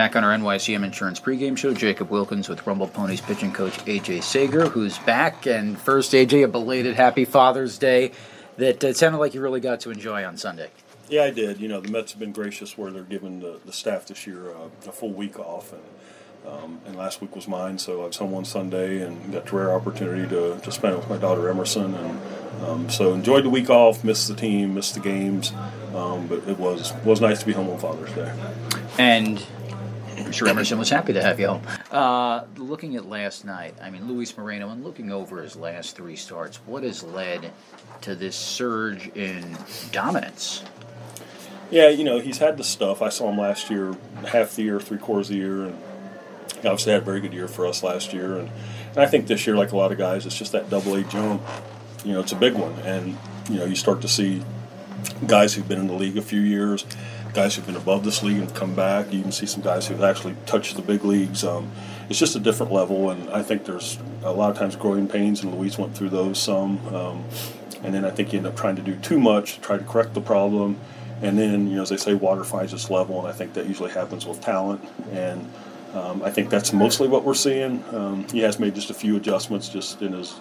Back on our NYCM Insurance pregame show, Jacob Wilkins with Rumble Ponies pitching coach AJ Sager, who's back. And first, AJ, a belated Happy Father's Day that it sounded like you really got to enjoy on Sunday. Yeah, I did. You know, the Mets have been gracious where they're giving the, the staff this year uh, a full week off, and um, and last week was mine, so I was home on Sunday and got a rare opportunity to, to spend it with my daughter Emerson, and um, so enjoyed the week off. Missed the team, missed the games, um, but it was was nice to be home on Father's Day. And I'm sure Emerson was happy to have you home. Uh, looking at last night, I mean, Luis Moreno, and looking over his last three starts, what has led to this surge in dominance? Yeah, you know, he's had the stuff. I saw him last year, half the year, three quarters of the year, and he obviously had a very good year for us last year. And, and I think this year, like a lot of guys, it's just that double A jump. You know, it's a big one. And, you know, you start to see guys who've been in the league a few years guys who've been above this league and come back. You can see some guys who've actually touched the big leagues. Um, it's just a different level, and I think there's a lot of times growing pains, and Luis went through those some. Um, and then I think you end up trying to do too much, try to correct the problem, and then you know as they say, water finds its level, and I think that usually happens with talent. And um, I think that's mostly what we're seeing. Um, he has made just a few adjustments just in his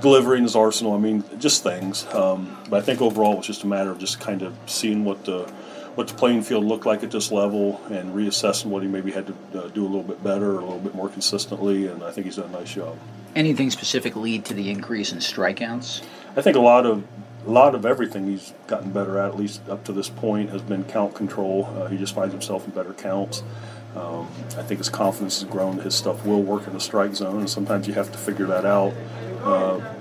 delivery in his arsenal. I mean, just things. Um, but I think overall, it's just a matter of just kind of seeing what the what the playing field looked like at this level and reassessing what he maybe had to uh, do a little bit better or a little bit more consistently. And I think he's done a nice job. Anything specific lead to the increase in strikeouts? I think a lot of a lot of everything he's gotten better at, at least up to this point, has been count control. Uh, he just finds himself in better counts. Um, I think his confidence has grown. His stuff will work in the strike zone, and sometimes you have to figure that out. Uh,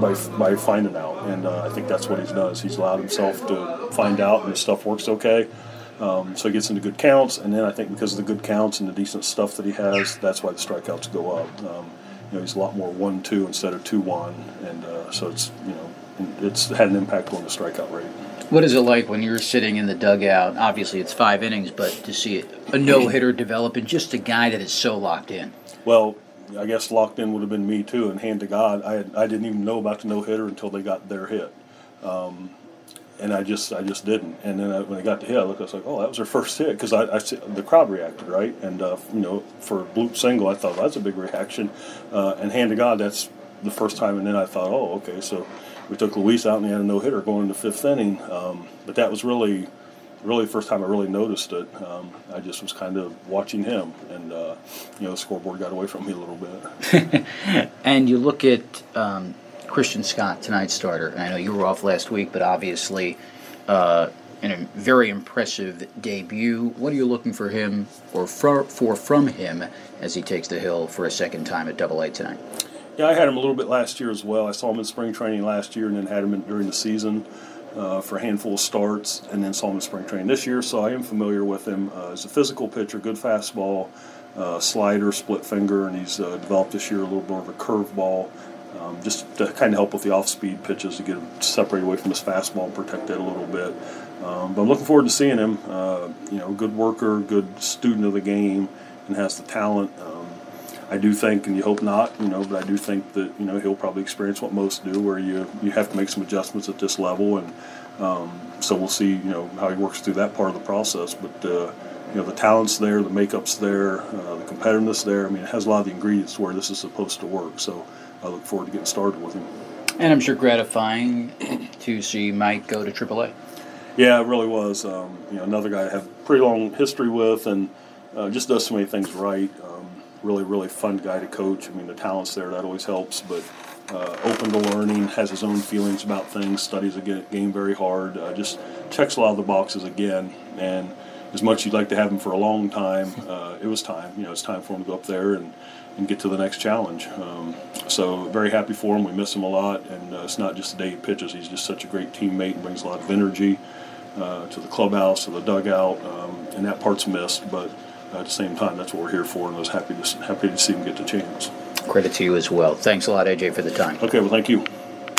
by, by finding out. And uh, I think that's what he's done. Is he's allowed himself to find out, and his stuff works okay. Um, so he gets into good counts, and then I think because of the good counts and the decent stuff that he has, that's why the strikeouts go up. Um, you know, he's a lot more one-two instead of two-one, and uh, so it's you know it's had an impact on the strikeout rate. What is it like when you're sitting in the dugout? Obviously, it's five innings, but to see a no hitter develop and just a guy that is so locked in. Well, I guess locked in would have been me too. And hand to God, I had, I didn't even know about the no hitter until they got their hit, um, and I just I just didn't. And then I, when they got the hit, I looked, I was like, oh, that was their first hit because I, I the crowd reacted right, and uh, you know for a bloop single, I thought well, that's a big reaction. Uh, and hand to God, that's the first time. And then I thought, oh, okay, so we took Luis out and he had a no hitter going into fifth inning. Um, but that was really really the first time I really noticed it. Um, I just was kind of watching him, and uh, you know the scoreboard got away from me a little bit. and you look at um, Christian Scott, tonight's starter. And I know you were off last week, but obviously. Uh, in a very impressive debut. What are you looking for him or for, for from him as he takes the hill for a second time at Double A tonight? Yeah, I had him a little bit last year as well. I saw him in spring training last year, and then had him in, during the season uh, for a handful of starts, and then saw him in spring training this year. So I am familiar with him uh, as a physical pitcher, good fastball, uh, slider, split finger, and he's uh, developed this year a little more of a curveball. Um, just to kind of help with the off-speed pitches to get him separated away from his fastball and protect that a little bit. Um, but I'm looking forward to seeing him. Uh, you know, good worker, good student of the game, and has the talent. I do think, and you hope not, you know, but I do think that you know he'll probably experience what most do, where you you have to make some adjustments at this level, and um, so we'll see, you know, how he works through that part of the process. But uh, you know, the talent's there, the makeup's there, uh, the competitiveness there. I mean, it has a lot of the ingredients where this is supposed to work. So I look forward to getting started with him. And I'm sure gratifying to see Mike go to AAA. Yeah, it really was. Um, you know, another guy I have pretty long history with, and uh, just does so many things right. Um, really, really fun guy to coach. I mean, the talent's there, that always helps. But uh, open to learning, has his own feelings about things, studies the game very hard, uh, just checks a lot of the boxes again. And as much as you'd like to have him for a long time, uh, it was time. You know, it's time for him to go up there and, and get to the next challenge. Um, so very happy for him. We miss him a lot, and uh, it's not just the day he pitches. He's just such a great teammate and brings a lot of energy uh, to the clubhouse, to the dugout, um, and that part's missed. But at the same time, that's what we're here for, and I was happy to happy to see him get the chance. Credit to you as well. Thanks a lot, AJ, for the time. Okay, well, thank you.